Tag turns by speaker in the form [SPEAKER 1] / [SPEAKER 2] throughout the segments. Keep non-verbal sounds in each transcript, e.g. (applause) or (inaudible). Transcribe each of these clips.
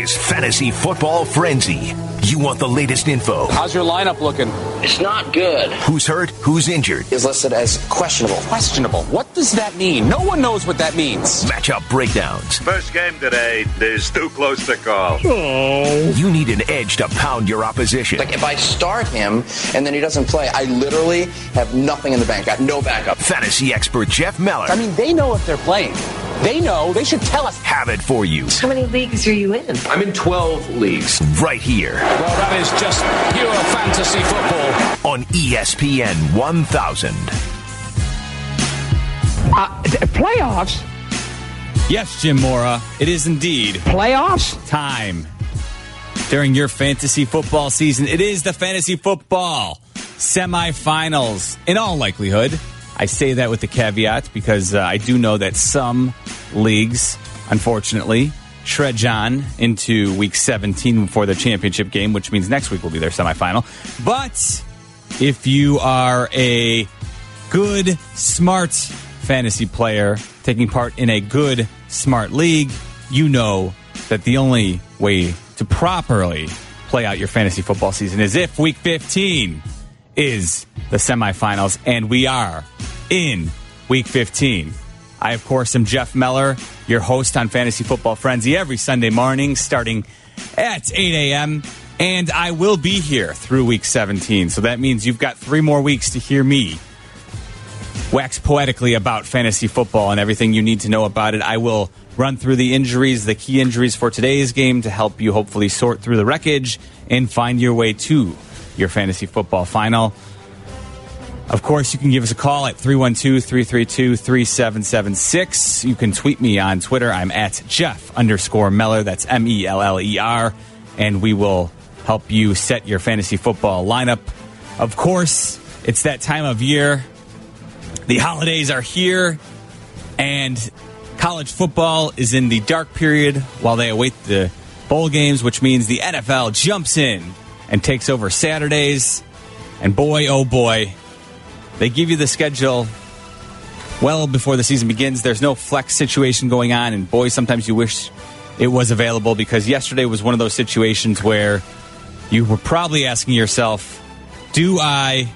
[SPEAKER 1] is Fantasy Football Frenzy. You want the latest info?
[SPEAKER 2] How's your lineup looking?
[SPEAKER 3] It's not good.
[SPEAKER 1] Who's hurt? Who's injured?
[SPEAKER 3] Is listed as questionable.
[SPEAKER 2] Questionable. What does that mean? No one knows what that means.
[SPEAKER 1] Matchup breakdowns.
[SPEAKER 4] First game today is too close to call. Oh.
[SPEAKER 1] You need an edge to pound your opposition.
[SPEAKER 3] Like if I start him and then he doesn't play, I literally have nothing in the bank. I have no backup.
[SPEAKER 1] Fantasy expert Jeff Meller
[SPEAKER 2] I mean, they know if they're playing. They know. They should tell us.
[SPEAKER 1] have it for you
[SPEAKER 5] How many leagues are you in?
[SPEAKER 6] I'm in 12 leagues.
[SPEAKER 1] right here
[SPEAKER 2] Well, that is just pure fantasy football.
[SPEAKER 1] on ESPN 1000.
[SPEAKER 7] Uh, th- playoffs?
[SPEAKER 8] Yes, Jim Mora, it is indeed
[SPEAKER 7] Playoffs?
[SPEAKER 8] time during your fantasy football season. It is the fantasy football semifinals in all likelihood. I say that with the caveat because uh, I do know that some leagues, unfortunately, shred on into week 17 for the championship game, which means next week will be their semifinal. But if you are a good, smart fantasy player taking part in a good, smart league, you know that the only way to properly play out your fantasy football season is if week 15 is the semifinals, and we are in week 15. I, of course, am Jeff Meller, your host on Fantasy Football Frenzy every Sunday morning starting at 8 a.m. And I will be here through week 17. So that means you've got three more weeks to hear me wax poetically about fantasy football and everything you need to know about it. I will run through the injuries, the key injuries for today's game to help you hopefully sort through the wreckage and find your way to your fantasy football final. Of course, you can give us a call at 312 332 3776. You can tweet me on Twitter. I'm at Jeff underscore Meller. That's M E L L E R. And we will help you set your fantasy football lineup. Of course, it's that time of year. The holidays are here, and college football is in the dark period while they await the bowl games, which means the NFL jumps in and takes over Saturdays. And boy, oh boy, they give you the schedule well before the season begins. There's no flex situation going on, and boy, sometimes you wish it was available because yesterday was one of those situations where you were probably asking yourself, do I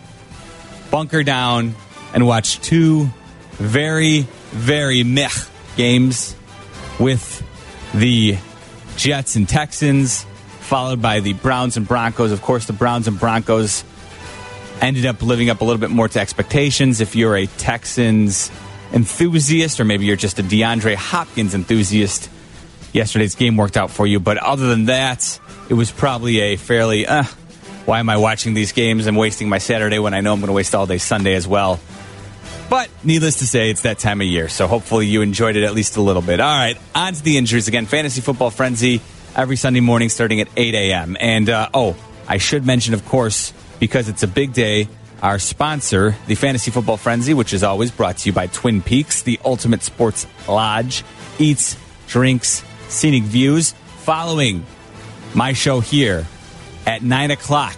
[SPEAKER 8] bunker down and watch two very, very meh games with the Jets and Texans, followed by the Browns and Broncos. Of course, the Browns and Broncos ended up living up a little bit more to expectations. If you're a Texans enthusiast, or maybe you're just a DeAndre Hopkins enthusiast, yesterday's game worked out for you. But other than that, it was probably a fairly, uh, why am I watching these games and wasting my Saturday when I know I'm going to waste all day Sunday as well? But needless to say, it's that time of year. So hopefully you enjoyed it at least a little bit. All right, on to the injuries again. Fantasy Football Frenzy every Sunday morning starting at 8 a.m. And uh, oh, I should mention, of course, because it's a big day, our sponsor, the Fantasy Football Frenzy, which is always brought to you by Twin Peaks, the ultimate sports lodge, eats, drinks, scenic views. Following my show here at 9 o'clock,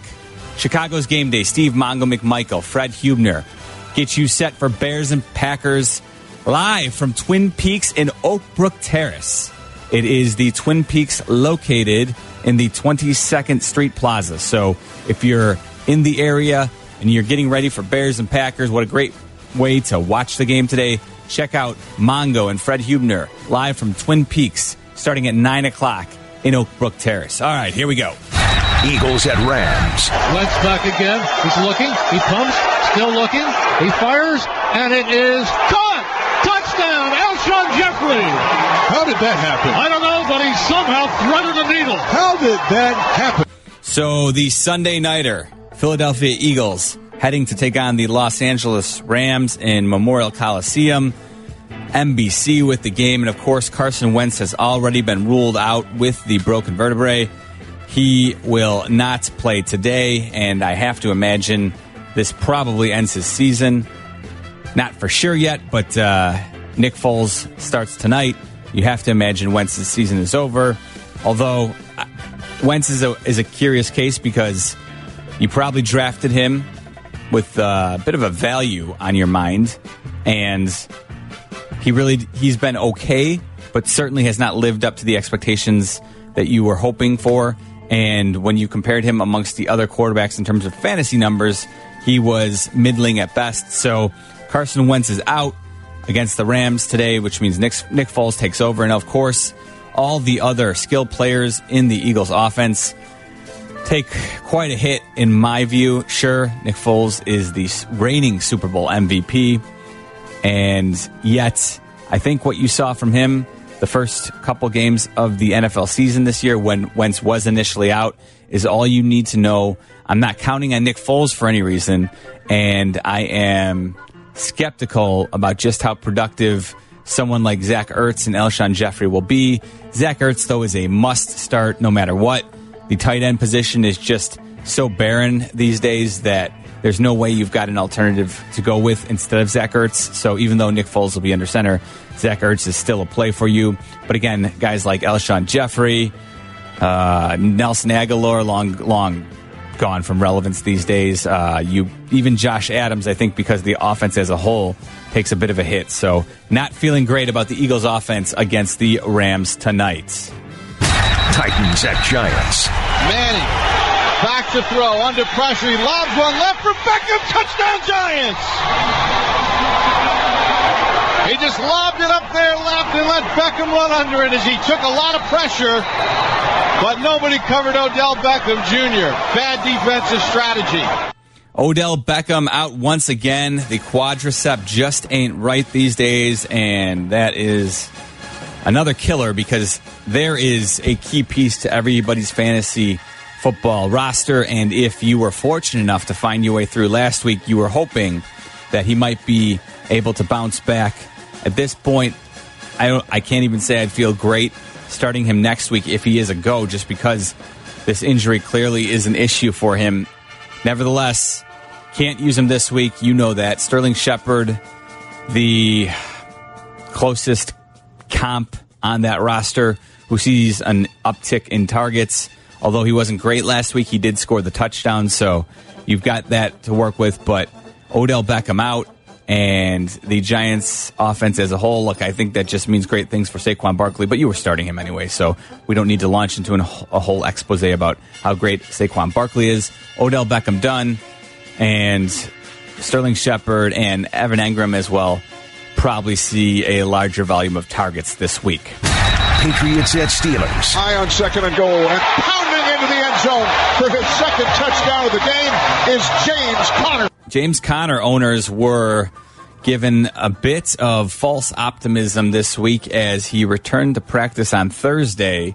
[SPEAKER 8] Chicago's Game Day, Steve Mongo McMichael, Fred Hubner, get you set for Bears and Packers live from Twin Peaks in Oak Brook Terrace. It is the Twin Peaks located in the 22nd Street Plaza. So if you're in the area and you're getting ready for Bears and Packers, what a great way to watch the game today. Check out Mongo and Fred Hubner live from Twin Peaks starting at 9 o'clock in Oak Brook Terrace. All right, here we go.
[SPEAKER 1] Eagles at Rams.
[SPEAKER 9] Wentz back again. He's looking. He pumps. Still looking. He fires. And it is caught. Touchdown. Alshon Jeffery.
[SPEAKER 10] How did that happen?
[SPEAKER 9] I don't know, but he somehow threaded the needle.
[SPEAKER 10] How did that happen?
[SPEAKER 8] So the Sunday nighter, Philadelphia Eagles heading to take on the Los Angeles Rams in Memorial Coliseum. NBC with the game, and of course, Carson Wentz has already been ruled out with the broken vertebrae. He will not play today, and I have to imagine this probably ends his season. Not for sure yet, but uh, Nick Foles starts tonight. You have to imagine Wentz's season is over. Although uh, Wentz is a, is a curious case because you probably drafted him with uh, a bit of a value on your mind, and he really he's been okay, but certainly has not lived up to the expectations that you were hoping for. And when you compared him amongst the other quarterbacks in terms of fantasy numbers, he was middling at best. So Carson Wentz is out against the Rams today, which means Nick, Nick Foles takes over. And of course, all the other skilled players in the Eagles offense take quite a hit in my view. Sure, Nick Foles is the reigning Super Bowl MVP. And yet, I think what you saw from him the first couple games of the NFL season this year when Wentz was initially out is all you need to know. I'm not counting on Nick Foles for any reason, and I am skeptical about just how productive someone like Zach Ertz and Alshon Jeffery will be. Zach Ertz, though, is a must start no matter what. The tight end position is just so barren these days that there's no way you've got an alternative to go with instead of Zach Ertz. So even though Nick Foles will be under center, Zach Ertz is still a play for you. But again, guys like Alshon Jeffery, uh, Nelson Agholor, long, long gone from relevance these days. Uh, you even Josh Adams, I think, because the offense as a whole takes a bit of a hit. So not feeling great about the Eagles' offense against the Rams tonight.
[SPEAKER 1] Titans at Giants.
[SPEAKER 9] Manning back to throw under pressure. He lobs one left for Beckham. Touchdown Giants. He just lobbed it up there left and let Beckham run under it as he took a lot of pressure, but nobody covered Odell Beckham Jr. Bad defensive strategy.
[SPEAKER 8] Odell Beckham out once again. The quadricep just ain't right these days, and that is another killer because there is a key piece to everybody's fantasy football roster. And if you were fortunate enough to find your way through last week, you were hoping that he might be able to bounce back. At this point, I don't, I can't even say I'd feel great starting him next week if he is a go, just because this injury clearly is an issue for him. Nevertheless, can't use him this week. You know that. Sterling Shepard, the closest comp on that roster, who sees an uptick in targets. Although he wasn't great last week, he did score the touchdown, so you've got that to work with. But Odell Beckham out, and the Giants' offense as a whole. Look, I think that just means great things for Saquon Barkley, but you were starting him anyway, so we don't need to launch into an, a whole expose about how great Saquon Barkley is. Odell Beckham done, and Sterling Shepard and Evan Engram as well probably see a larger volume of targets this week.
[SPEAKER 1] Patriots at Steelers.
[SPEAKER 10] High on second and goal and pounding into the end zone for his second touchdown of the game is James Conner.
[SPEAKER 8] James Conner owners were given a bit of false optimism this week as he returned to practice on Thursday,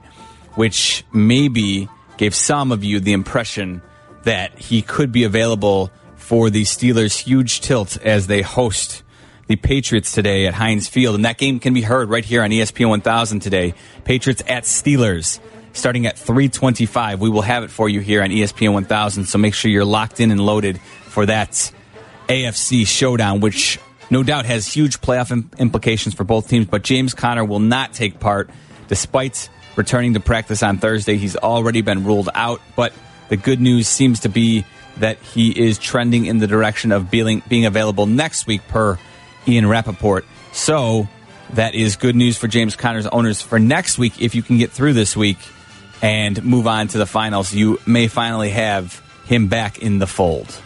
[SPEAKER 8] which maybe gave some of you the impression that he could be available for the Steelers' huge tilt as they host the Patriots today at Heinz Field. And that game can be heard right here on ESPN 1000 today. Patriots at Steelers starting at 325. We will have it for you here on ESPN 1000. So make sure you're locked in and loaded for that AFC showdown, which no doubt has huge playoff implications for both teams. But James Conner will not take part despite returning to practice on Thursday. He's already been ruled out. But the good news seems to be that he is trending in the direction of being, being available next week per Ian Rapoport. So that is good news for James Conner's owners for next week. If you can get through this week and move on to the finals, you may finally have him back in the fold.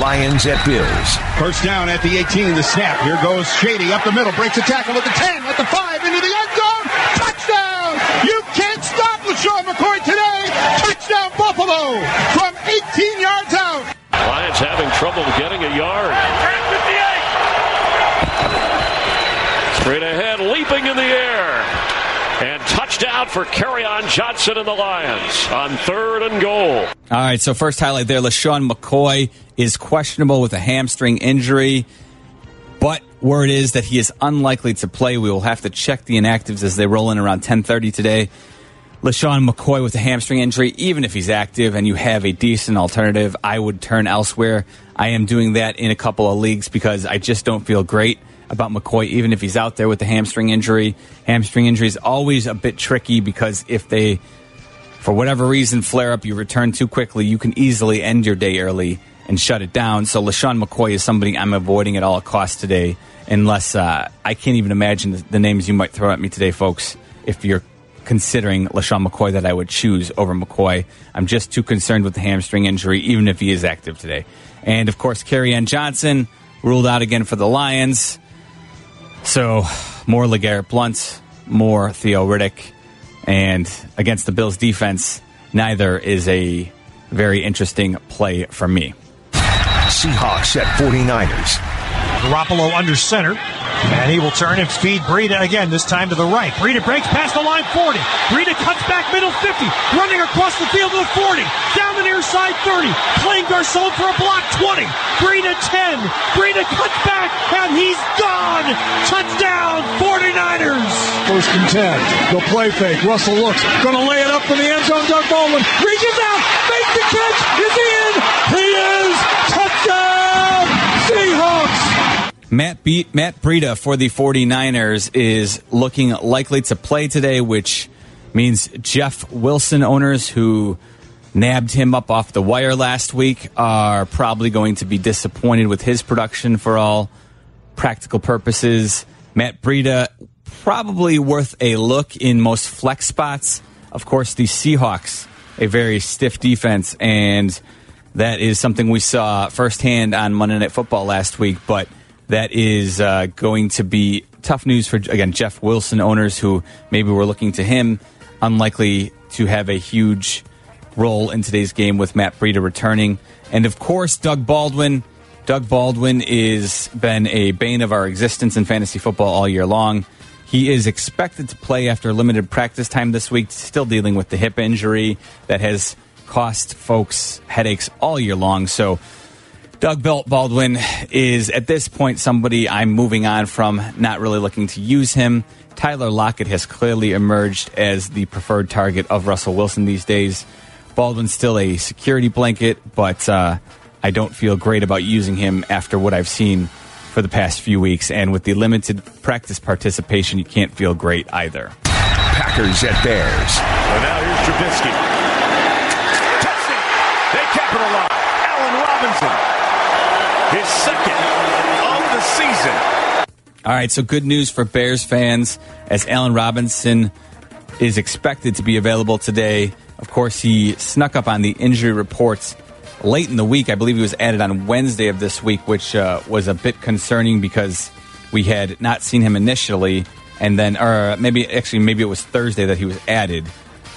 [SPEAKER 1] Lions at Bills.
[SPEAKER 10] First down at the 18, the snap. Here goes Shady up the middle, breaks a tackle at the 10, at the 5, into the end zone. Touchdown! You can't stop LeSean McCoy today. Touchdown Buffalo from 18 yards out.
[SPEAKER 2] Lions having trouble getting a yard. Straight ahead, leaping in the air. And touchdown for on Johnson and the Lions on third and goal.
[SPEAKER 8] All right, so first highlight there LeSean McCoy is questionable with a hamstring injury, but word is that he is unlikely to play. We will have to check the inactives as they roll in around 10:30 today. LeSean McCoy with a hamstring injury, even if he's active and you have a decent alternative, I would turn elsewhere. I am doing that in a couple of leagues because I just don't feel great about McCoy, even if he's out there with the hamstring injury. Hamstring injury is always a bit tricky because if they, for whatever reason, flare up, you return too quickly, you can easily end your day early and shut it down. So LeSean McCoy is somebody I'm avoiding at all costs today, unless uh, I can't even imagine the, the names you might throw at me today, folks. If you're considering LeSean McCoy that I would choose over McCoy. I'm just too concerned with the hamstring injury, even if he is active today. And of course, Kerryon Johnson ruled out again for the Lions. So more LeGarrette Blount, more Theo Riddick, and against the Bills defense, neither is a very interesting play for me.
[SPEAKER 1] Seahawks at 49ers.
[SPEAKER 5] Garoppolo under center. And he will turn and feed Breida again, this time to the right. Breida breaks past the line 40. Breida cuts back middle 50. Running across the field to the 40. Down the near side 30. Playing Garcon for a block 20. Breida 10. Breida cuts back and he's gone. Touchdown 49ers.
[SPEAKER 10] First and 10. The play fake. Russell looks. Gonna lay it up in the end zone. Doug Baldwin reaches out. Makes the catch. Is he in? He is. Touchdown.
[SPEAKER 8] Matt, Be- Matt Breida for the 49ers is looking likely to play today, which means Jeff Wilson owners who nabbed him up off the wire last week are probably going to be disappointed with his production for all practical purposes. Matt Breida probably worth a look in most flex spots. Of course, the Seahawks, a very stiff defense, and that is something we saw firsthand on Monday Night Football last week, but that is uh, going to be tough news for again Jeff Wilson owners who maybe were looking to him. Unlikely to have a huge role in today's game with Matt Breida returning, and of course Doug Baldwin. Doug Baldwin has been a bane of our existence in fantasy football all year long. He is expected to play after limited practice time this week, still dealing with the hip injury that has cost folks headaches all year long. So Doug Belt Baldwin is at this point somebody I'm moving on from, not really looking to use him. Tyler Lockett has clearly emerged as the preferred target of Russell Wilson these days. Baldwin's still a security blanket, but uh, I don't feel great about using him after what I've seen for the past few weeks. And with the limited practice participation, you can't feel great either.
[SPEAKER 1] Packers at Bears.
[SPEAKER 2] So now here's Trubisky. Touchdown! They capitalize. Allen Robinson. His second of the season.
[SPEAKER 8] All right, so good news for Bears fans as Allen Robinson is expected to be available today. Of course, he snuck up on the injury reports late in the week. I believe he was added on Wednesday of this week, which uh, was a bit concerning because we had not seen him initially, and then, or maybe actually, maybe it was Thursday that he was added.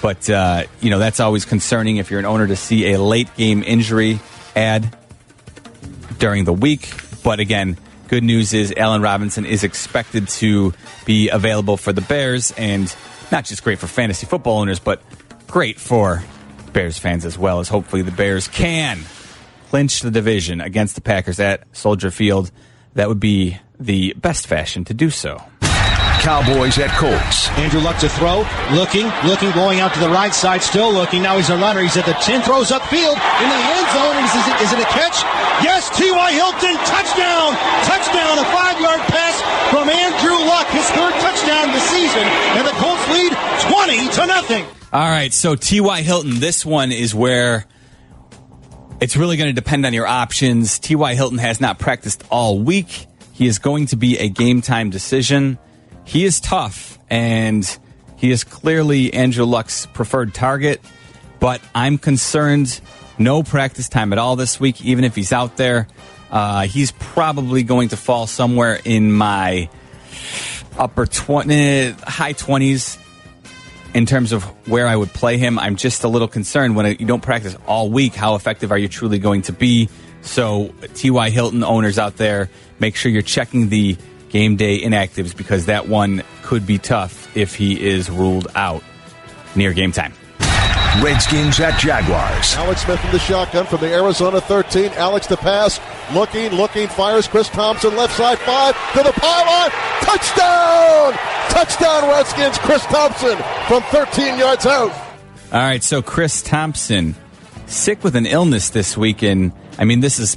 [SPEAKER 8] But uh, you know that's always concerning if you're an owner to see a late game injury ad during the week. But again, good news is Allen Robinson is expected to be available for the Bears, and not just great for fantasy football owners, but great for Bears fans as well, as hopefully the Bears can clinch the division against the Packers at Soldier Field. That would be the best fashion to do so.
[SPEAKER 1] Cowboys at Colts.
[SPEAKER 5] Andrew Luck to throw, looking, looking, going out to the right side, still looking. Now he's a runner. He's at the 10, throws upfield in the end zone. Is, is, it, is it a catch? Yes, T.Y. Hilton, touchdown! Touchdown, a five yard pass from Andrew Luck, his third touchdown of the season, and the Colts lead 20 to nothing.
[SPEAKER 8] All right, so T.Y. Hilton, this one is where it's really going to depend on your options. T.Y. Hilton has not practiced all week. He is going to be a game time decision. He is tough, and he is clearly Andrew Luck's preferred target, but I'm concerned no practice time at all this week, even if he's out there. Uh, he's probably going to fall somewhere in my upper 20, high 20s in terms of where I would play him. I'm just a little concerned when you don't practice all week. How effective are you truly going to be? So, T.Y. Hilton owners out there, make sure you're checking the game day inactives because that one could be tough if he is ruled out near game time.
[SPEAKER 1] Redskins at Jaguars.
[SPEAKER 10] Alex Smith in the shotgun from the Arizona 13. Alex the pass. Looking, looking, fires Chris Thompson left side five to the pylon. Touchdown! Touchdown Redskins. Chris Thompson from 13 yards out.
[SPEAKER 8] All right, so Chris Thompson, sick with an illness this week, and I mean, this is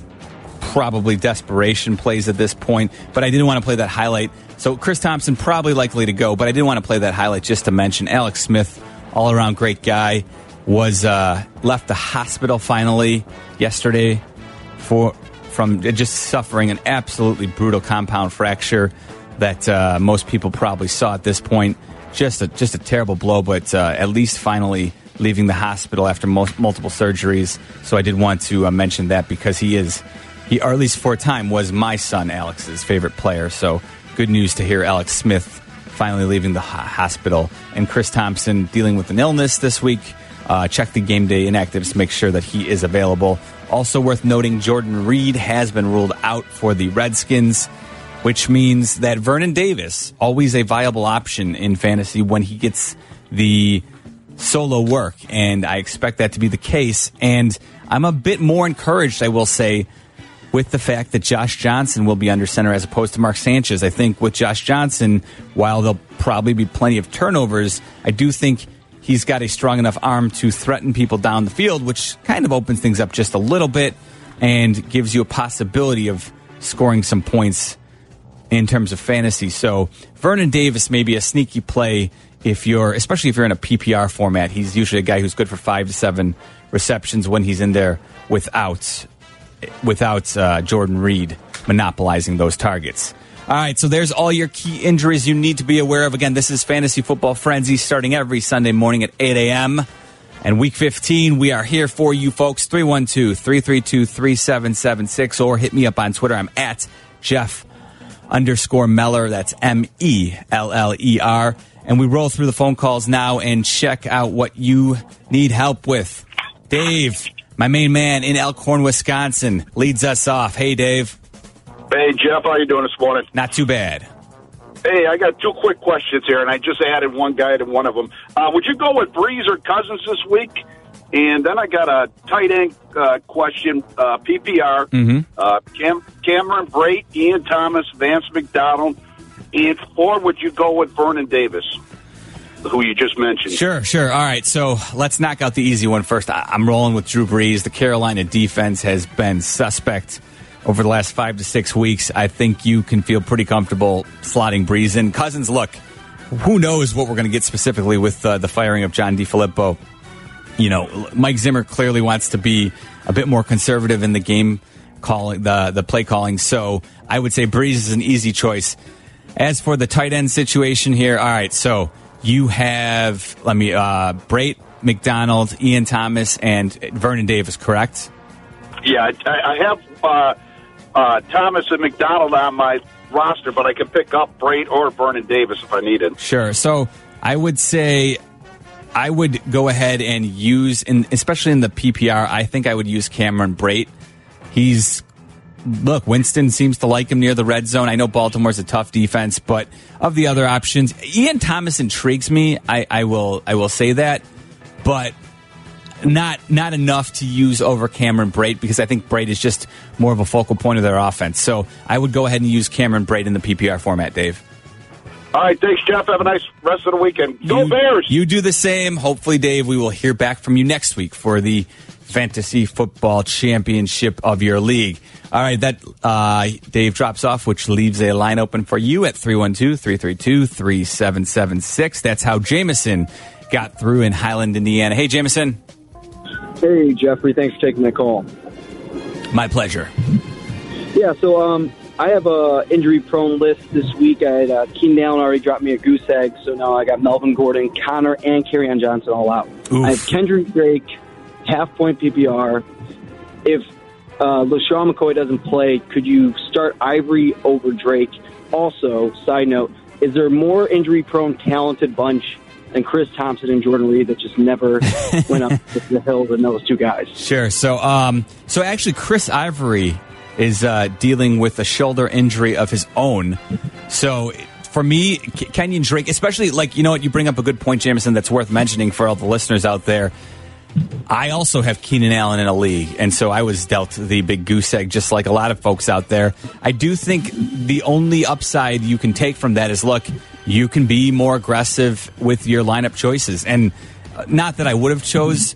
[SPEAKER 8] probably desperation plays at this point, but I didn't want to play that highlight. So Chris Thompson probably likely to go, but I didn't want to play that highlight just to mention Alex Smith, all around great guy, was uh, left the hospital finally yesterday for from just suffering an absolutely brutal compound fracture that uh, most people probably saw at this point. just a just a terrible blow, but uh, at least finally leaving the hospital after mul- multiple surgeries. So I did want to uh, mention that because he is he or at least for a time was my son Alex's favorite player. So good news to hear Alex Smith finally leaving the hospital and Chris Thompson dealing with an illness this week. Uh, check the game day inactives to make sure that he is available. Also worth noting, Jordan Reed has been ruled out for the Redskins, which means that Vernon Davis, always a viable option in fantasy when he gets the solo work, and I expect that to be the case. And I'm a bit more encouraged, I will say, with the fact that Josh Johnson will be under center as opposed to Mark Sanchez. I think with Josh Johnson, while there'll probably be plenty of turnovers, I do think he's got a strong enough arm to threaten people down the field, which kind of opens things up just a little bit and gives you a possibility of scoring some points in terms of fantasy. So Vernon Davis may be a sneaky play if you're, especially if you're in a PPR format. He's usually a guy who's good for five to seven receptions when he's in there without without uh, Jordan Reed monopolizing those targets. All right, so there's all your key injuries you need to be aware of. Again, this is Fantasy Football Frenzy starting every Sunday morning at 8 a.m. And week 15, we are here for you folks. 312 332 3776 or hit me up on Twitter. I'm at Jeff underscore Meller. That's M E L L E R. And we roll through the phone calls now and check out what you need help with. Dave, my main man in Elkhorn, Wisconsin, leads us off. Hey, Dave.
[SPEAKER 6] Hey, Jeff, how you doing this morning?
[SPEAKER 8] Not too bad.
[SPEAKER 6] Hey, I got two quick questions here, and I just added one guy to one of them. Uh, would you go with Brees or Cousins this week? And then I got a tight end uh, question, uh, PPR.
[SPEAKER 8] Mm-hmm.
[SPEAKER 6] Uh, Cam- Cameron Brate, Ian Thomas, Vance McDonald, and or would you go with Vernon Davis, who you just mentioned?
[SPEAKER 8] Sure, sure. All right, so let's knock out the easy one first. I- I'm rolling with Drew Brees. The Carolina defense has been suspect over the last five to six weeks. I think you can feel pretty comfortable slotting Brees in. Cousins, look, who knows what we're going to get specifically with uh, the firing of John DeFilippo. You know, Mike Zimmer clearly wants to be a bit more conservative in the game calling, the the play calling. So I would say Brees is an easy choice. As for the tight end situation here, all right, so you have let me uh Brate, McDonald, Ian Thomas, and Vernon Davis, correct?
[SPEAKER 6] Yeah, I, I have uh, uh, Thomas and McDonald on my roster, but I can pick up Brate or Vernon Davis if I need it.
[SPEAKER 8] Sure. So I would say I would go ahead and use, in, especially in the PPR, I think I would use Cameron Brate. He's look, Winston seems to like him near the red zone. I know Baltimore's a tough defense, but of the other options, Ian Thomas intrigues me. I, I will I will say that, but not not enough to use over Cameron Brate because I think Brate is just more of a focal point of their offense. So I would go ahead and use Cameron Brate in the PPR format, Dave.
[SPEAKER 6] All right, thanks, Jeff. Have a nice rest of the weekend. Go
[SPEAKER 8] you,
[SPEAKER 6] Bears!
[SPEAKER 8] You do the same. Hopefully, Dave, we will hear back from you next week for the fantasy football championship of your league. All right, that uh, Dave drops off, which leaves a line open for you at 312 332 3776. That's how Jameson got through in Highland, Indiana. Hey, Jameson.
[SPEAKER 11] Hey, Jeffrey. Thanks for taking the call.
[SPEAKER 8] My pleasure.
[SPEAKER 11] Yeah, so um, I have a injury-prone list this week. I had uh, Keenan Allen already dropped me a goose egg, so now I got Melvin Gordon, Conner, and Kerryon Johnson all out.
[SPEAKER 8] Oof.
[SPEAKER 11] I have Kendrick Drake, half-point PPR. If uh, LeSean McCoy doesn't play, could you start Ivory over Drake? Also, side note, is there more injury-prone, talented bunch than Chris Thompson and Jordan Reed that just never (laughs) went up the hill than those two guys?
[SPEAKER 8] Sure. So, um, so actually, Chris Ivory is uh, dealing with a shoulder injury of his own. So, for me, Kenyon Drake, especially like you know what, you bring up a good point, Jameson. That's worth mentioning for all the listeners out there. I also have Keenan Allen in a league, and so I was dealt the big goose egg, just like a lot of folks out there. I do think the only upside you can take from that is look, you can be more aggressive with your lineup choices, and uh, not that I would have chose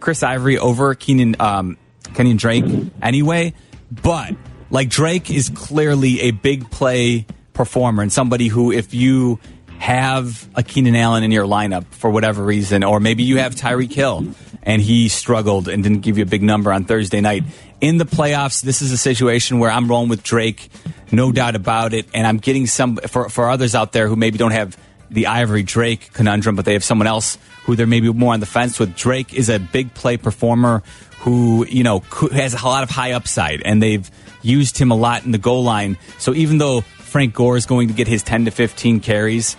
[SPEAKER 8] Chris Ivory over Keenan um, Kenyon Drake anyway, but like Drake is clearly a big play performer and somebody who, if you have a Keenan Allen in your lineup for whatever reason, or maybe you have Tyreek Hill and he struggled and didn't give you a big number on Thursday night. In the playoffs, this is a situation where I'm rolling with Drake, no doubt about it, and I'm getting some for for others out there who maybe don't have the Ivory Drake conundrum, but they have someone else who they're maybe more on the fence with. Drake is a big play performer who, you know, has a lot of high upside, and they've used him a lot in the goal line. So even though Frank Gore is going to get his 10 to 15 carries,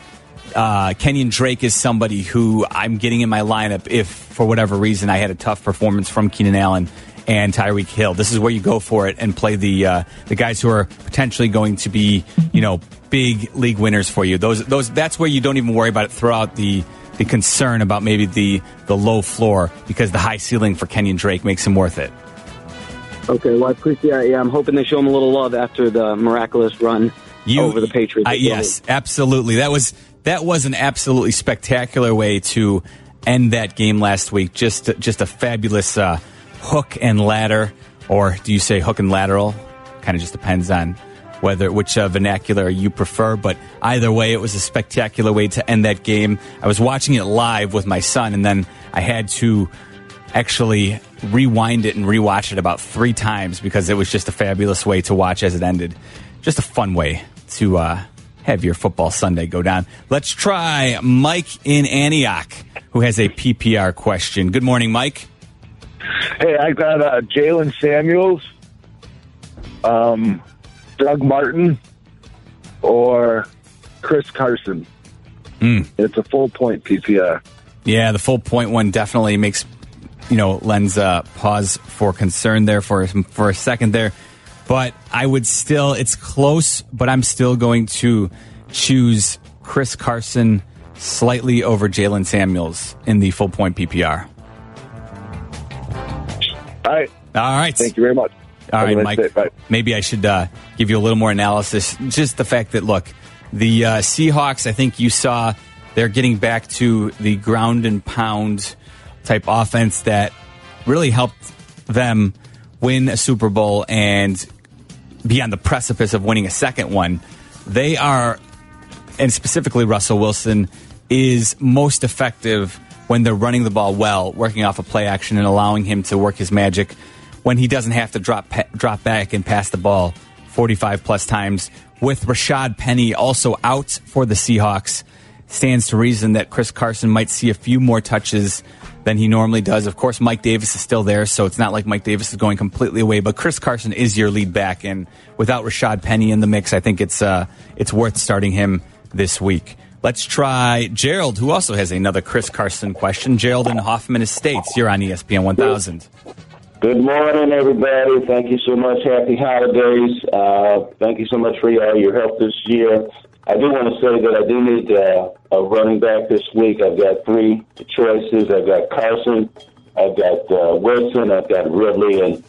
[SPEAKER 8] uh, Kenyon Drake is somebody who I'm getting in my lineup if, for whatever reason, I had a tough performance from Keenan Allen and Tyreek Hill. This is where you go for it and play the uh, the guys who are potentially going to be, you know, big league winners for you. Those those that's where you don't even worry about it throughout the the concern about maybe the the low floor because the high ceiling for Kenyon Drake makes him worth it.
[SPEAKER 11] Okay, well, I appreciate. Yeah, I'm hoping they show him a little love after the miraculous run
[SPEAKER 8] You-
[SPEAKER 11] over the Patriots.
[SPEAKER 8] Uh, yes, absolutely. That was that was an absolutely spectacular way to end that game last week. Just just a fabulous uh, hook and ladder, or do you say hook and lateral? Kind of just depends on whether which uh, vernacular you prefer. But either way, it was a spectacular way to end that game. I was watching it live with my son, and then I had to actually rewind it and rewatch it about three times because it was just a fabulous way to watch as it ended. Just a fun way to uh, have your football Sunday go down. Let's try Mike in Antioch, who has a PPR question. Good morning, Mike.
[SPEAKER 12] Hey, I got uh, Jaylen Samuels, um, Doug Martin, or Chris Carson.
[SPEAKER 8] Mm.
[SPEAKER 12] It's a full point PPR.
[SPEAKER 8] Yeah, the full point one definitely makes you know lends uh, pause for concern there for for a second there, but I would still it's close, but I'm still going to choose Chris Carson slightly over Jaylen Samuels in the full point PPR.
[SPEAKER 12] All right.
[SPEAKER 8] All right.
[SPEAKER 12] Thank you very much.
[SPEAKER 8] All right, Mike. Maybe I should uh, give you a little more analysis. Just the fact that, look, the uh, Seahawks, I think you saw they're getting back to the ground and pound type offense that really helped them win a Super Bowl and be on the precipice of winning a second one. They are, and specifically Russell Wilson, is most effective when they're running the ball well, working off a play action and allowing him to work his magic when he doesn't have to drop drop back and pass the ball 45 plus times. With Rashad Penny also out for the Seahawks, stands to reason that Chris Carson might see a few more touches than he normally does. Of course, Mike Davis is still there, so it's not like Mike Davis is going completely away. But Chris Carson is your lead back, and without Rashad Penny in the mix, I think it's uh, it's worth starting him this week. Let's try Gerald, who also has another Chris Carson question. Gerald in Hoffman Estates, you're on ESPN 1000.
[SPEAKER 13] Good morning, everybody. Thank you so much. Happy holidays. Uh, thank you so much for all your help this year. I do want to say that I do need uh, a running back this week. I've got three choices. I've got Carson, I've got uh, Wilson, I've got Ridley, and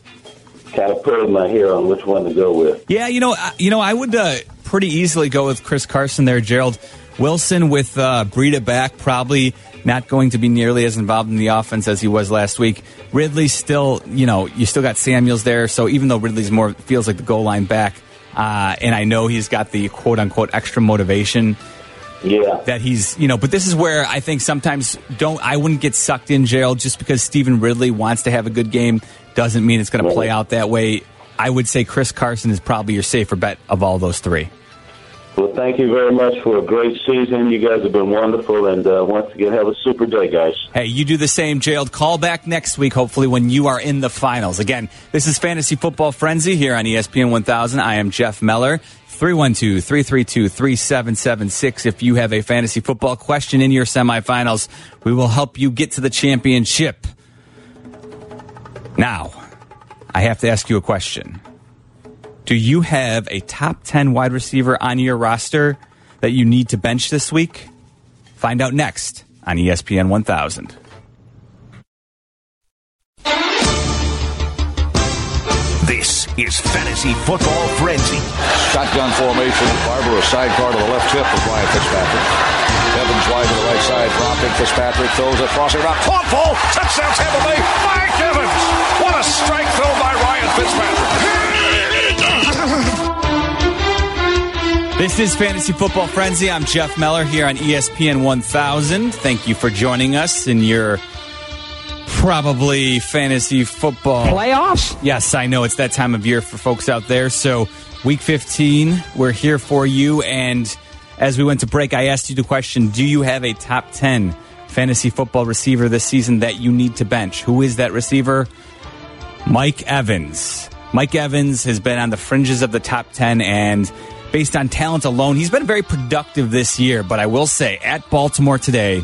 [SPEAKER 13] kind of putting my hair on which one to go with.
[SPEAKER 8] Yeah, you know, I- you know, I would uh, pretty easily go with Chris Carson there, Gerald Wilson with uh, Breida back, probably not going to be nearly as involved in the offense as he was last week. Ridley still, you know, you still got Samuels there, so even though Ridley's more feels like the goal line back, uh, and I know he's got the quote unquote extra motivation.
[SPEAKER 13] Yeah.
[SPEAKER 8] That he's, you know, but this is where I think sometimes don't, I wouldn't get sucked in jail just because Stevan Ridley wants to have a good game doesn't mean it's going to play out that way. I would say Chris Carson is probably your safer bet of all those three.
[SPEAKER 13] Well, thank you very much for a great season. You guys have been wonderful, and uh, once again, have a super day, guys.
[SPEAKER 8] Hey, you do the same, Gerald. Call back next week, hopefully, when you are in the finals. Again, this is Fantasy Football Frenzy here on ESPN 1000. I am Jeff Meller. 312 332 3776. If you have a fantasy football question in your semifinals, we will help you get to the championship. Now, I have to ask you a question. Do you have a top 10 wide receiver on your roster that you need to bench this week? Find out next on ESPN 1000.
[SPEAKER 1] This is Fantasy Football Frenzy.
[SPEAKER 14] Shotgun formation. Barber a sidecar to the left hip of Ryan Fitzpatrick. Evans wide to the right side, dropping. Fitzpatrick throws it, crossing route. Caught ball. Touchdown Tampa Bay. Mike Evans. What a strike throw by Ryan Fitzpatrick.
[SPEAKER 8] This is Fantasy Football Frenzy. I'm Jeff Meller here on ESPN 1000. Thank you for joining us in your probably fantasy football
[SPEAKER 7] playoffs.
[SPEAKER 8] Yes, I know it's that time of year for folks out there. So, week 15, we're here for you. And as we went to break, I asked you the question Do you have a top 10 fantasy football receiver this season that you need to bench? Who is that receiver? Mike Evans. Mike Evans has been on the fringes of the top 10, and based on talent alone, he's been very productive this year. But I will say, at Baltimore today,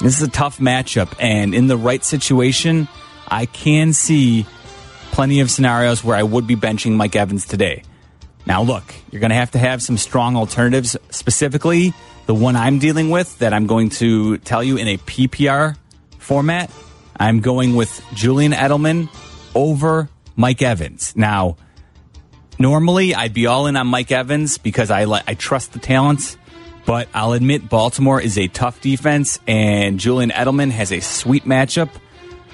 [SPEAKER 8] this is a tough matchup, and in the right situation, I can see plenty of scenarios where I would be benching Mike Evans today. Now, look, you're going to have to have some strong alternatives, specifically the one I'm dealing with that I'm going to tell you in a PPR format. I'm going with Julian Edelman over Mike Evans. Now, normally I'd be all in on Mike Evans because I, I trust the talents. But I'll admit Baltimore is a tough defense, and Julian Edelman has a sweet matchup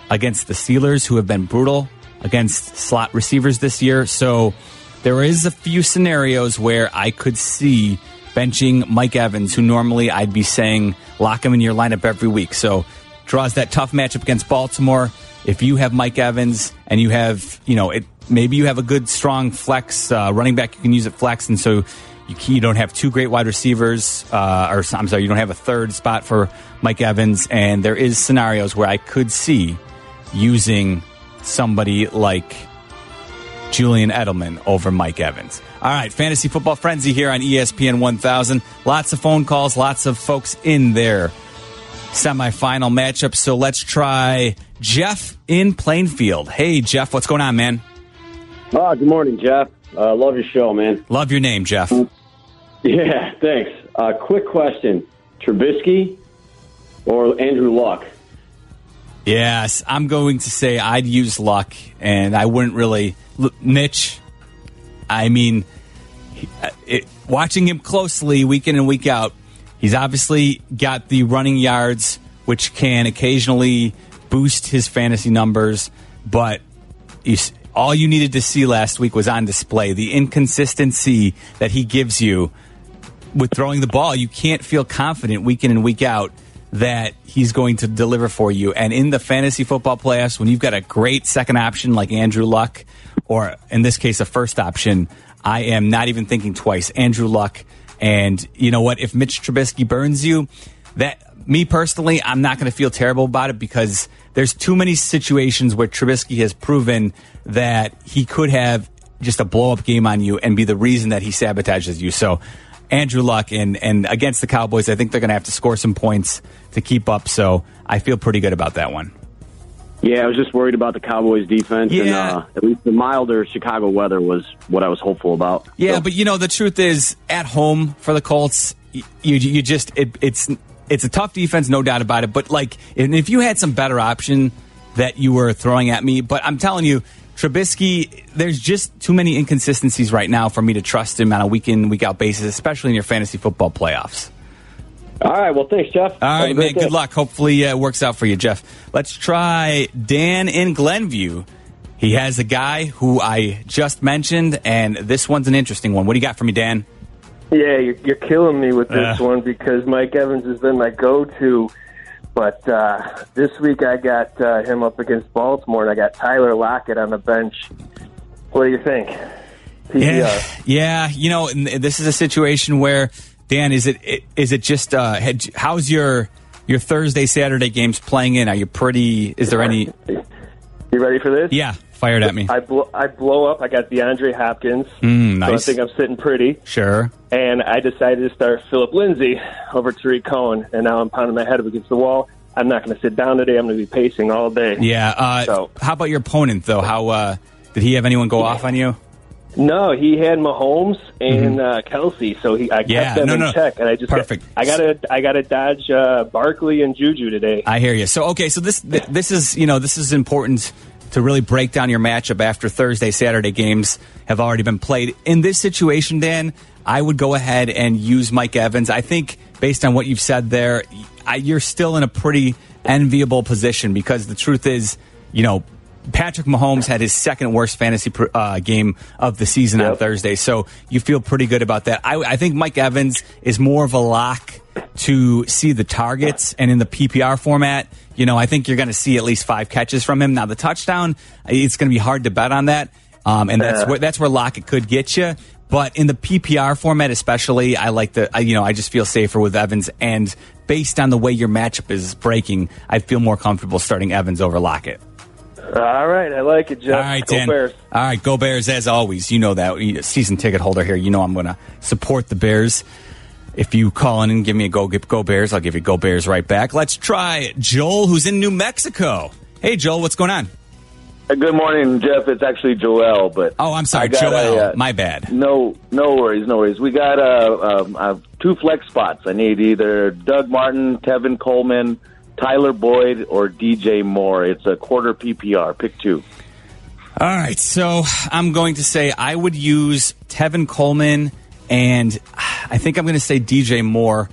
[SPEAKER 8] against the Steelers, who have been brutal against slot receivers this year. So there is a few scenarios where I could see benching Mike Evans, who normally I'd be saying lock him in your lineup every week. So draws that tough matchup against Baltimore. If you have Mike Evans and you have, you know, it, maybe you have a good strong flex uh, running back, you can use it flex, and so you, you don't have two great wide receivers, uh, or I'm sorry, you don't have a third spot for Mike Evans, and there is scenarios where I could see using somebody like Julian Edelman over Mike Evans. All right, Fantasy Football Frenzy here on ESPN 1000. Lots of phone calls, lots of folks in there semifinal matchup. So let's try Jeff in Plainfield. Hey, Jeff, what's going on, man?
[SPEAKER 15] Oh, good morning, Jeff. Uh, love your show, man.
[SPEAKER 8] Love your name, Jeff. (laughs)
[SPEAKER 15] Yeah, thanks. Uh, quick question: Trubisky or Andrew Luck?
[SPEAKER 8] Yes, I'm going to say I'd use luck, and I wouldn't really. Look, Mitch, I mean, uh, it, watching him closely week in and week out, he's obviously got the running yards, which can occasionally boost his fantasy numbers, but he's, all you needed to see last week was on display. The inconsistency that he gives you with throwing the ball, you can't feel confident week in and week out that he's going to deliver for you. And in the fantasy football playoffs, when you've got a great second option like Andrew Luck, or in this case, a first option, I am not even thinking twice. Andrew Luck. And you know what? If Mitch Trubisky burns you, that me personally, I'm not going to feel terrible about it because there's too many situations where Trubisky has proven that he could have just a blow up game on you and be the reason that he sabotages you. So Andrew Luck and and against the Cowboys, I think they're going to have to score some points to keep up. So I feel pretty good about that one.
[SPEAKER 15] Yeah, I was just worried about the Cowboys' defense, and
[SPEAKER 8] Yeah.
[SPEAKER 15] uh, at least the milder Chicago weather was what I was hopeful about.
[SPEAKER 8] Yeah, but you know the truth is, at home for the Colts, you you just it, it's it's a tough defense, no doubt about it. But like, and if you had some better option that you were throwing at me, but I'm telling you. Trubisky, there's just too many inconsistencies right now for me to trust him on a week in, week out basis, especially in your fantasy football playoffs.
[SPEAKER 15] All right, well, thanks, Jeff.
[SPEAKER 8] All right, man.
[SPEAKER 15] day.
[SPEAKER 8] Good luck. Hopefully, uh, it works out for you, Jeff. Let's try Dan in Glenview. He has a guy who I just mentioned, and this one's an interesting one. What do you got for me, Dan?
[SPEAKER 16] Yeah, you're, you're killing me with this
[SPEAKER 8] Uh.
[SPEAKER 16] one because Mike Evans has been my go-to. But uh, this week I got uh, him up against Baltimore, and I got Tyler Lockett on the bench. What do you think?
[SPEAKER 8] Yeah, yeah. You know, this is a situation where Dan, is it is it just uh, had, how's your your Thursday Saturday games playing in? Are you pretty? Is there any?
[SPEAKER 16] You ready for this?
[SPEAKER 8] Yeah, fired at me.
[SPEAKER 16] I blow, I blow up. I got DeAndre Hopkins.
[SPEAKER 8] Mm,
[SPEAKER 16] So I think I'm sitting pretty.
[SPEAKER 8] Sure.
[SPEAKER 16] And I decided to start Philip Lindsay over Tarik Cohen, and now I'm pounding my head up against the wall. I'm not going to sit down today. I'm going to be pacing all day.
[SPEAKER 8] Yeah. Uh,
[SPEAKER 16] So-
[SPEAKER 8] how about your opponent though? How uh, did he have anyone go off on you?
[SPEAKER 16] No, he had Mahomes and uh, Kelce, so he I
[SPEAKER 8] Mm-hmm. Yeah,
[SPEAKER 16] them
[SPEAKER 8] no,
[SPEAKER 16] in
[SPEAKER 8] no.
[SPEAKER 16] check, and I just
[SPEAKER 8] Perfect.
[SPEAKER 16] Got, I got to I got to dodge uh, Barkley and Juju today.
[SPEAKER 8] I hear you. So okay, so this th- this is you know this is important to really break down your matchup after Thursday Saturday games have already been played. In this situation, Dan, I would go ahead and use Mike Evans. I think based on what you've said there, I, you're still in a pretty enviable position because the truth is, you know. Patrick Mahomes had his second worst fantasy uh, game of the season on Thursday, so you feel pretty good about that. I, I think Mike Evans is more of a lock to see the targets, and in the PPR format, you know, I think you're going to see at least five catches from him. Now, the touchdown, it's going to be hard to bet on that, um, and that's
[SPEAKER 16] Yeah.
[SPEAKER 8] where that's where Lockett could get you. But in the PPR format, especially, I like the, I, you know, I just feel safer with Evans. And based on the way your matchup is breaking, I feel more comfortable starting Evans over Lockett.
[SPEAKER 16] All right, I like it, Jeff.
[SPEAKER 8] All right,
[SPEAKER 16] Go
[SPEAKER 8] Dan.
[SPEAKER 16] Bears.
[SPEAKER 8] All right, go Bears as always. You know that. Season ticket holder here. You know I'm going to support the Bears. If you call in and give me a go, go Bears, I'll give you go Bears right back. Let's try Joel, who's in New Mexico. Hey, Joel, what's going on?
[SPEAKER 17] Uh, Good morning, Jeff. It's actually Joel, but
[SPEAKER 8] oh, I'm sorry, Joel.
[SPEAKER 17] a, uh,
[SPEAKER 8] My bad.
[SPEAKER 17] No, no worries, no worries. We got uh, um, uh, two flex spots. I need either Doug Martin, Tevin Coleman, Tyler Boyd, or DJ Moore. It's a quarter PPR. Pick two.
[SPEAKER 8] All right, so I'm going to say I would use Tevin Coleman, and I think I'm going to say DJ Moore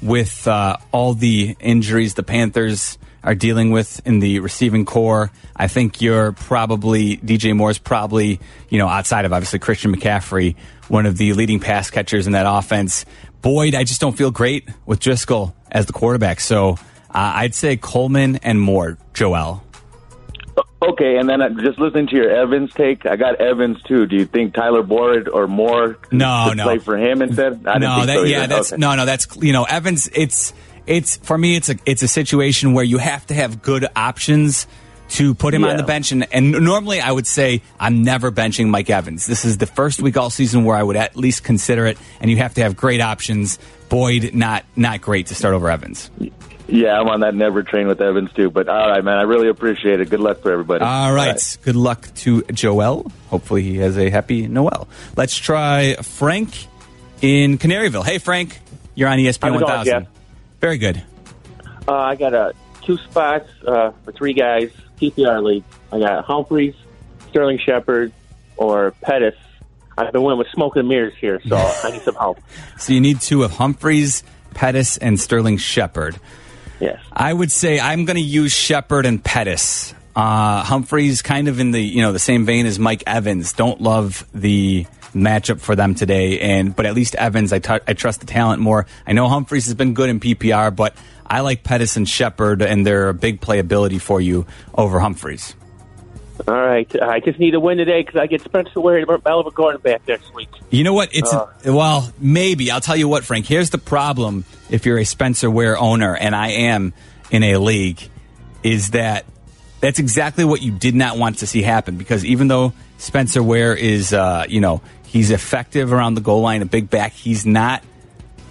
[SPEAKER 8] with uh, all the injuries the Panthers are dealing with in the receiving core. I think you're probably DJ Moore's probably you know outside of obviously Christian McCaffrey, one of the leading pass catchers in that offense. Boyd, I just don't feel great with Driskel as the quarterback, so uh, I'd say Coleman and Moore. Joel.
[SPEAKER 17] Okay, and then uh, just listening to your Evans take, I got Evans too. Do you think Tyler Boyd or Moore
[SPEAKER 8] No, no.
[SPEAKER 17] play for him instead? I
[SPEAKER 8] no, that,
[SPEAKER 17] so
[SPEAKER 8] yeah, that's
[SPEAKER 17] Okay.
[SPEAKER 8] no, no, that's you know, Evans. It's it's for me. It's a it's a situation where you have to have good options to put him on the bench, and and normally I would say I'm never benching Mike Evans. This is the first week all season where I would at least consider it, and you have to have great options. Boyd, not not great to start over Evans.
[SPEAKER 17] Yeah, I'm on that never train with Evans too. But all right, man, I really appreciate it. Good luck for everybody.
[SPEAKER 8] All right. Good luck to Joel. Hopefully he has a happy Noel. Let's try Frank in Canaryville. Hey, Frank. You're on ESPN
[SPEAKER 18] How's it going,
[SPEAKER 8] 1000.
[SPEAKER 18] Jeff?
[SPEAKER 8] Very good.
[SPEAKER 18] Uh, I got uh, two spots uh, for three guys, PPR league. I got Humphries, Sterling Shepard, or Pettis. I've been winning with smoke and mirrors here, so (laughs) I need some help.
[SPEAKER 8] So you need two of Humphries, Pettis, and Sterling Shepard.
[SPEAKER 18] Yes.
[SPEAKER 8] I would say I'm going to use Shepard and Pettis. Uh, Humphries kind of in the you know the same vein as Mike Evans. Don't love the matchup for them today, and but at least Evans, I I trust the talent more. I know Humphries has been good in PPR, but I like Pettis and Shepard, and they're a big playability for you over Humphries.
[SPEAKER 18] All right. I just need a win today because I get Spencer Ware and Melvin Gordon back next week.
[SPEAKER 8] You know what? It's
[SPEAKER 18] Uh.
[SPEAKER 8] well, maybe I'll tell you what, Frank. Here's the problem: if you're a Spencer Ware owner, and I am in a league, is that that's exactly what you did not want to see happen. Because even though Spencer Ware is, uh, you know, he's effective around the goal line, a big back, he's not.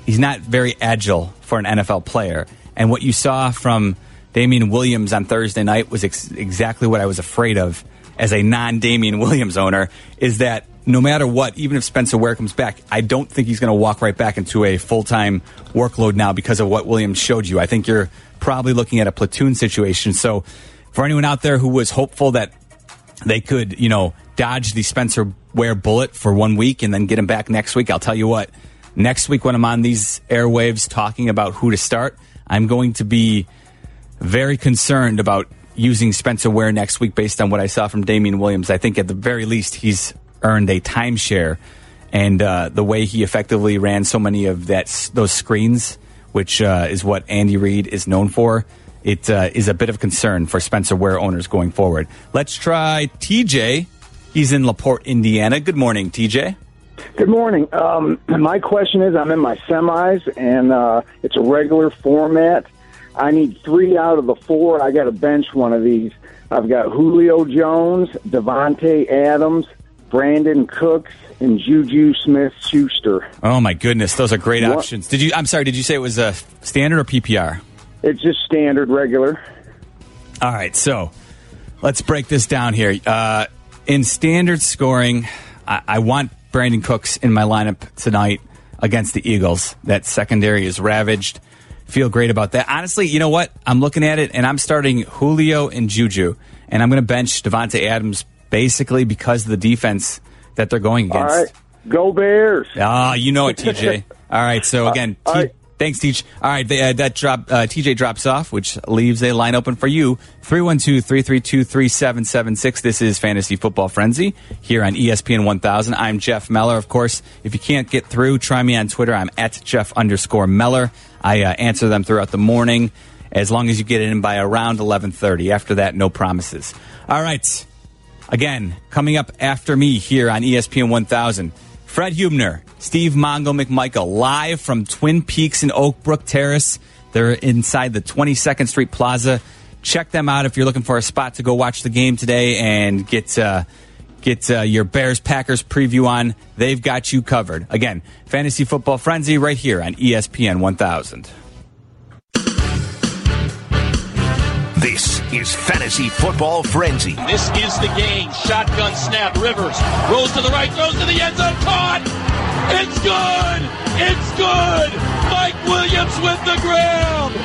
[SPEAKER 8] He's not very agile for an NFL player. And what you saw from Damien Williams on Thursday night was ex- exactly what I was afraid of as a non Damien Williams owner is that no matter what, even if Spencer Ware comes back, I don't think he's going to walk right back into a full time workload now because of what Williams showed you. I think you're probably looking at a platoon situation. So for anyone out there who was hopeful that they could, you know, dodge the Spencer Ware bullet for one week and then get him back next week. I'll tell you what, next week when I'm on these airwaves talking about who to start, I'm going to be very concerned about using Spencer Ware next week based on what I saw from Damien Williams. I think at the very least he's earned a timeshare, and uh, the way he effectively ran so many of that those screens, which uh, is what Andy Reid is known for. It uh, is a bit of concern for Spencer Ware owners going forward. Let's try TJ. He's in Laporte, Indiana. Good morning, TJ.
[SPEAKER 19] Good morning. Um, (clears throat) my question is I'm in my semis, and uh, it's a regular format. I need three out of the four. I got to bench one of these. I've got Julio Jones, Davante Adams, Brandin Cooks, and Juju Smith Schuster.
[SPEAKER 8] Oh my goodness, those are great
[SPEAKER 19] What?
[SPEAKER 8] options. Did you? I'm sorry. Did you say it was a standard or PPR?
[SPEAKER 19] It's just standard regular.
[SPEAKER 8] All right, so let's break this down here. Uh, in standard scoring, I, I want Brandin Cooks in my lineup tonight against the Eagles. That secondary is ravaged. Feel great about that. Honestly, you know what? I'm looking at it and I'm starting Julio and Juju, and I'm going to bench Davante Adams basically because of the defense that they're going against.
[SPEAKER 19] right. Go Bears.
[SPEAKER 8] Ah, you know it, TJ. (laughs) All right, so again,
[SPEAKER 19] Uh,
[SPEAKER 8] T-
[SPEAKER 19] right.
[SPEAKER 8] Thanks, Teach. All right, they, uh, that drop uh, TJ drops off, which leaves a line open for you. 312-332-3776. This is Fantasy Football Frenzy here on ESPN 1000. I'm Jeff Meller. Of course, if you can't get through, try me on Twitter. I'm at Jeff underscore Meller. I uh, answer them throughout the morning as long as you get in by around 1130. After that, no promises. All right. Again, coming up after me here on ESPN 1000, Fred Hubner, Steve Mongo McMichael, live from Twin Peaks in Oak Brook Terrace. They're inside the 22nd Street Plaza. Check them out if you're looking for a spot to go watch the game today and get uh, get uh, your Bears Packers preview on. They've got you covered. Again, Fantasy Football Frenzy right here on ESPN 1000.
[SPEAKER 1] This is Fantasy Football Frenzy.
[SPEAKER 20] This is the game. Shotgun snap. Rivers rolls to the right, throws to the end zone. Caught. It's good. It's good. Mike Williams with the ground.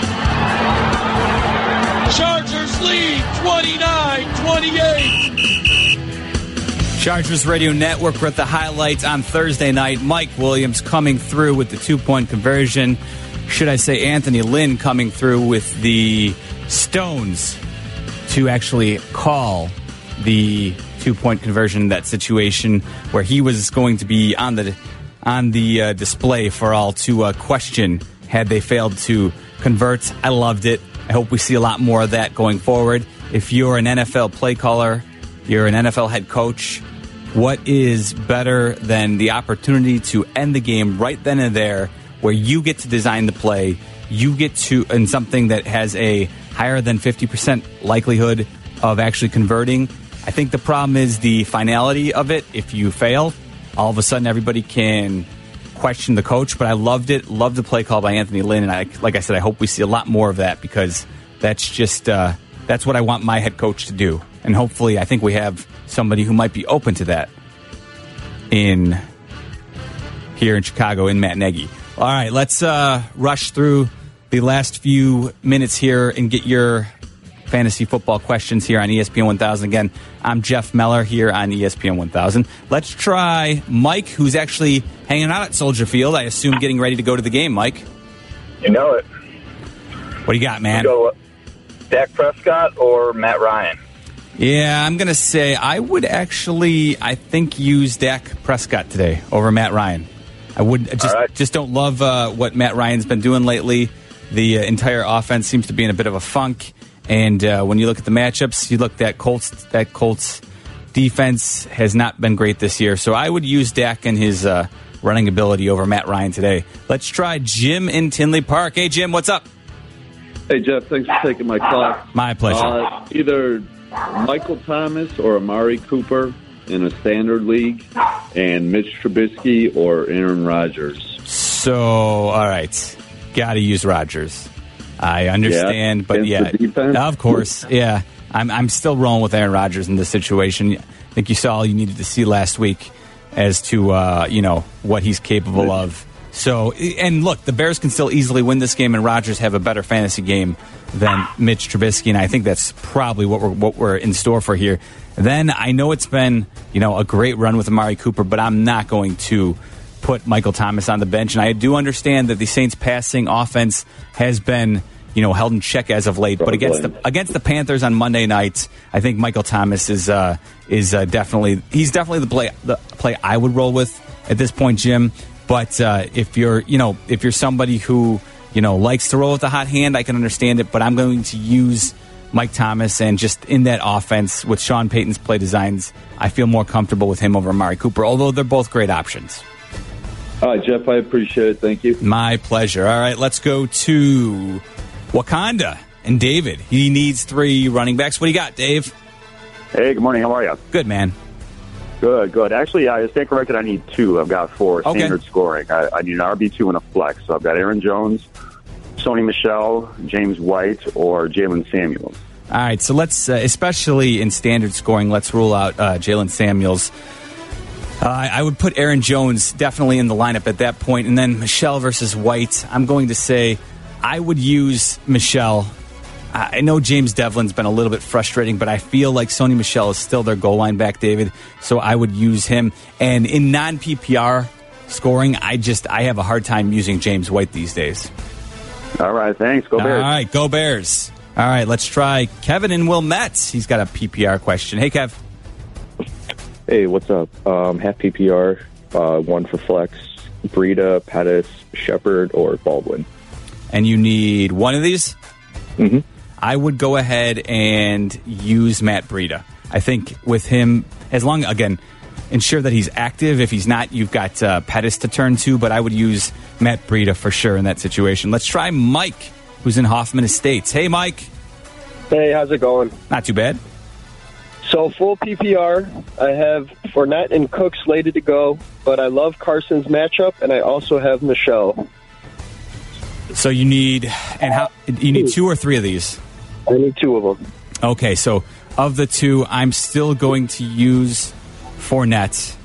[SPEAKER 20] Chargers lead 29 28.
[SPEAKER 8] Chargers Radio Network with the highlights on Thursday night. Mike Williams coming through with the two point conversion. Should I say Anthony Lynn coming through with the Stones to actually call the two point conversion in that situation where he was going to be on the on the uh, display for all to uh, question had they failed to convert. I loved it. I hope we see a lot more of that going forward. If you're an NFL play caller, you're an NFL head coach, what is better than the opportunity to end the game right then and there where you get to design the play, you get to, and something that has a higher than 50% likelihood of actually converting. I think the problem is the finality of it. If you fail, all of a sudden everybody can question the coach. But I loved it. Loved the play call by Anthony Lynn, and I, like I said, I hope we see a lot more of that because that's just uh, that's what I want my head coach to do. And hopefully, I think we have somebody who might be open to that in here in Chicago in Matt Nagy. All right, let's uh, rush through the last few minutes here and get your fantasy football questions here on ESPN 1000. Again, I'm Jeff Meller here on ESPN 1000. Let's try Mike, who's actually hanging out at Soldier Field. I assume getting ready to go to the game. Mike,
[SPEAKER 21] You know it.
[SPEAKER 8] what do you got, man?
[SPEAKER 21] Go Dak Prescott or Matt Ryan.
[SPEAKER 8] Yeah, I'm going to say I would actually, I think, use Dak Prescott today over Matt Ryan. I would just just don't love uh, what Matt Ryan's been doing lately. The uh, entire offense seems to be in a bit of a funk, and uh, when you look at the matchups, you look that Colts that Colts defense has not been great this year. So I would use Dak and his uh, running ability over Matt Ryan today. Let's try Jim in Tinley Park. Hey Jim, what's up?
[SPEAKER 22] Hey Jeff, thanks for taking my call.
[SPEAKER 8] My pleasure.
[SPEAKER 22] Uh, either Michael Thomas or Amari Cooper in a standard league, and Mitch Trubisky or Aaron Rodgers.
[SPEAKER 8] So all right, got to use Rodgers. I understand,
[SPEAKER 22] Yeah,
[SPEAKER 8] but yeah, of course, yeah. I'm I'm still rolling with Aaron Rodgers in this situation. I think you saw all you needed to see last week as to uh, you know what he's capable of. So and look, the Bears can still easily win this game, and Rodgers have a better fantasy game than Mitch Trubisky, and I think that's probably what we're what we're in store for here. Then I know it's been you know a great run with Amari Cooper, but I'm not going to put Michael Thomas on the bench, and I do understand that the Saints' passing offense has been you know held in check as of late. But against the against the Panthers on Monday night, I think Michael Thomas is uh, is uh, definitely he's definitely the play the play I would roll with at this point, Jim. But uh, if you're you know if you're somebody who you know likes to roll with a hot hand, I can understand it. But I'm going to use Mike Thomas and just in that offense with Sean Payton's play designs, I feel more comfortable with him over Amari Cooper. Although they're both great options.
[SPEAKER 22] All right, Jeff, I appreciate it. Thank you.
[SPEAKER 8] My pleasure. All right, let's go to Wauconda and David. He needs three running backs. What do you got, Dave?
[SPEAKER 15] Hey, good morning. How are you?
[SPEAKER 8] Good, man.
[SPEAKER 15] Good, good. Actually, I stand corrected. I need two. I've got four
[SPEAKER 8] Okay.
[SPEAKER 15] standard scoring. I, I need an RB two and a flex. So I've got Aaron Jones, Sony Michel, James White, or Jaylen Samuels.
[SPEAKER 8] All right, so let's, uh, especially in standard scoring, let's rule out uh, Jaylen Samuels. Uh, I would put Aaron Jones definitely in the lineup at that point, and then Michel versus White. I'm going to say I would use Michel. I I know James Devlin's been a little bit frustrating, but I feel like Sony Michel is still their goal line back, David. So I would use him. And in non PPR scoring, I just I have a hard time using James White these days.
[SPEAKER 15] All right, thanks. Go Bears.
[SPEAKER 8] All right, go Bears. All right, let's try Kevin and Wilmette. He's got a PPR question. Hey, Kev.
[SPEAKER 23] Hey, what's up? Um, half PPR, uh, one for flex, Breida, Pettis, Shepard, or Baldwin.
[SPEAKER 8] And you need one of these?
[SPEAKER 23] Mm-hmm.
[SPEAKER 8] I would go ahead and use Matt Breida. I think with him, as long again, ensure that he's active. If he's not, you've got uh, Pettis to turn to, but I would use Matt Breida for sure in that situation. Let's try Mike, who's in Hoffman Estates. Hey, Mike.
[SPEAKER 24] Hey, how's it going?
[SPEAKER 8] Not too bad.
[SPEAKER 24] So full PPR, I have Fournette and Cook slated to go, but I love Carson's matchup, and I also have Michel.
[SPEAKER 8] So you need and how you need two or three of these.
[SPEAKER 24] I need two of them.
[SPEAKER 8] Okay, so of the two, I'm still going to use Fournette.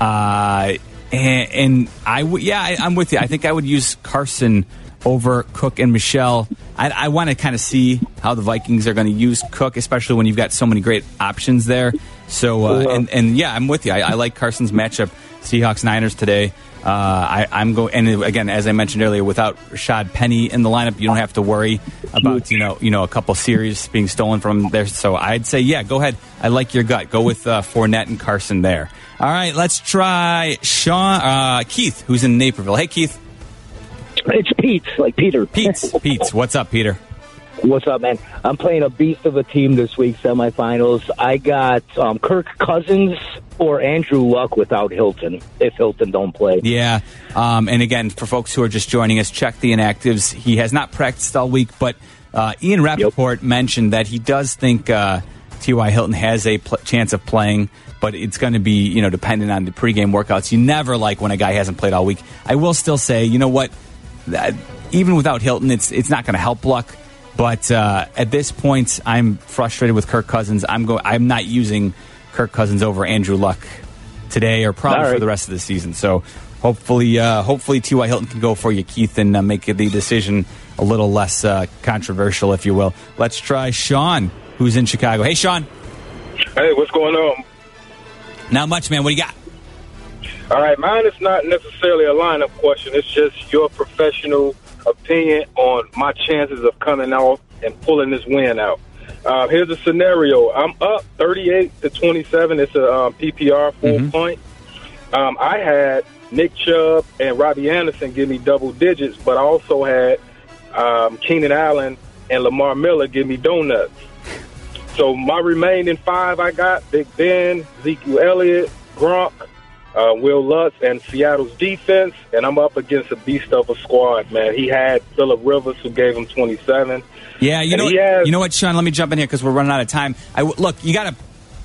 [SPEAKER 8] Uh, and, and I would, yeah, I, I'm with you. I think I would use Carson over Cook and Michel. I, I want to kind of see how the Vikings are going to use Cook, especially when you've got so many great options there. So, uh, and, and yeah, I'm with you. I, I like Carson's matchup. Seahawks Niners today. Uh, I, I'm going, and again, as I mentioned earlier, without Rashaad Penny in the lineup, you don't have to worry about you know you know a couple series being stolen from there. So I'd say, yeah, go ahead. I like your gut. Go with uh, Fournette and Carson there. All right, let's try Sean uh, Keith, who's in Naperville. Hey, Keith.
[SPEAKER 25] It's Pete's, like Peter.
[SPEAKER 8] Pete's. (laughs) Pete's. What's up, Peter?
[SPEAKER 25] What's up, man? I'm playing a beast of a team this week, semifinals. I got um, Kirk Cousins or Andrew Luck without Hilton, if Hilton don't play.
[SPEAKER 8] Yeah. Um, and again, for folks who are just joining us, check the inactives. He has not practiced all week, but uh, Ian Rapoport mentioned that he does think uh, T.Y. Hilton has a pl- chance of playing, but it's going to be, you know, dependent on the pregame workouts. You never like when a guy hasn't played all week. I will still say, you know what? That, even without Hilton, it's it's not going to help Luck. But uh, at this point, I'm frustrated with Kirk Cousins. I'm go- I'm not using Kirk Cousins over Andrew Luck today, or probably
[SPEAKER 25] All right.
[SPEAKER 8] for the rest of the season. So hopefully, uh, hopefully T.Y. Hilton can go for you, Keith, and uh, make the decision a little less uh, controversial, if you will. Let's try Sean, who's in Chicago. Hey, Sean.
[SPEAKER 26] Hey, what's going on?
[SPEAKER 8] Not much, man. What do you got?
[SPEAKER 26] All right, mine is not necessarily a lineup question. It's just your professional opinion on my chances of coming off and pulling this win out. Uh, here's a scenario: I'm up 38 to 27. It's a um, PPR full point. Um, I had Nick Chubb and Robbie Anderson give me double digits, but I also had um, Keenan Allen and Lamar Miller give me donuts. So my remaining five, I got Big Ben, Ezekiel Elliott, Gronk, uh, Wil Lutz, and Seattle's defense, and I'm up against a beast of a squad. Man, he had Philip Rivers, who gave him 27.
[SPEAKER 8] Yeah, you know,
[SPEAKER 26] he has-
[SPEAKER 8] you know what, Sean? Let me jump in here because we're running out of time. I look, you got a,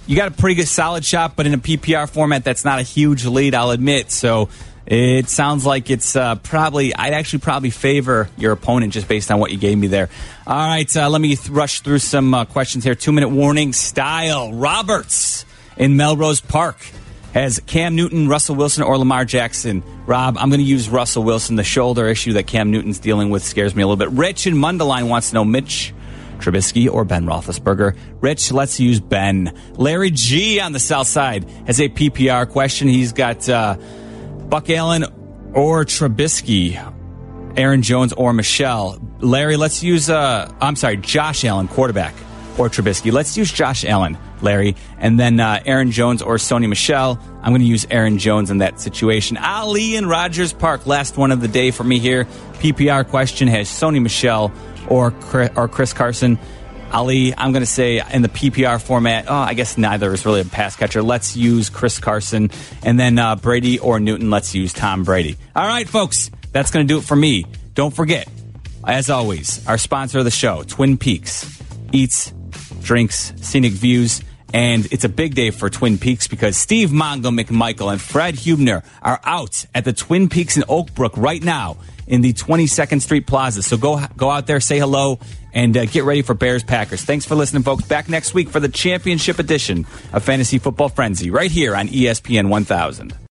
[SPEAKER 8] you got a pretty good solid shot, but in a PPR format, that's not a huge lead. I'll admit. So it sounds like it's uh, probably. I'd actually probably favor your opponent just based on what you gave me there. All right, uh, let me th- rush through some uh, questions here. Two minute warning style. Roberts in Melrose Park has Cam Newton, Russell Wilson, or Lamar Jackson. Rob, I'm going to use Russell Wilson. The shoulder issue that Cam Newton's dealing with scares me a little bit. Rich in Mundelein wants to know Mitch Trubisky or Ben Roethlisberger. Rich, let's use Ben. Larry G on the south side has a PPR question. He's got uh, Buck Allen or Trubisky. Aaron Jones or Michel. Larry, let's use, uh, I'm sorry, Josh Allen, quarterback, or Trubisky. Let's use Josh Allen, Larry. And then uh, Aaron Jones or Sony Michel. I'm going to use Aaron Jones in that situation. Ali in Rogers Park, last one of the day for me here. PPR question has Sony Michel or Chris, or Chris Carson. Ali, I'm going to say in the PPR format, oh, I guess neither is really a pass catcher. Let's use Chris Carson. And then uh, Brady or Newton, let's use Tom Brady. All right, folks, that's going to do it for me. Don't forget, as always, our sponsor of the show, Twin Peaks, eats, drinks, scenic views. And it's a big day for Twin Peaks because Steve Mongo McMichael and Fred Hubner are out at the Twin Peaks in Oak Brook right now in the 22nd Street Plaza. So go go out there, say hello, and uh, get ready for Bears Packers. Thanks for listening, folks. Back next week for the championship edition of Fantasy Football Frenzy right here on ESPN 1000.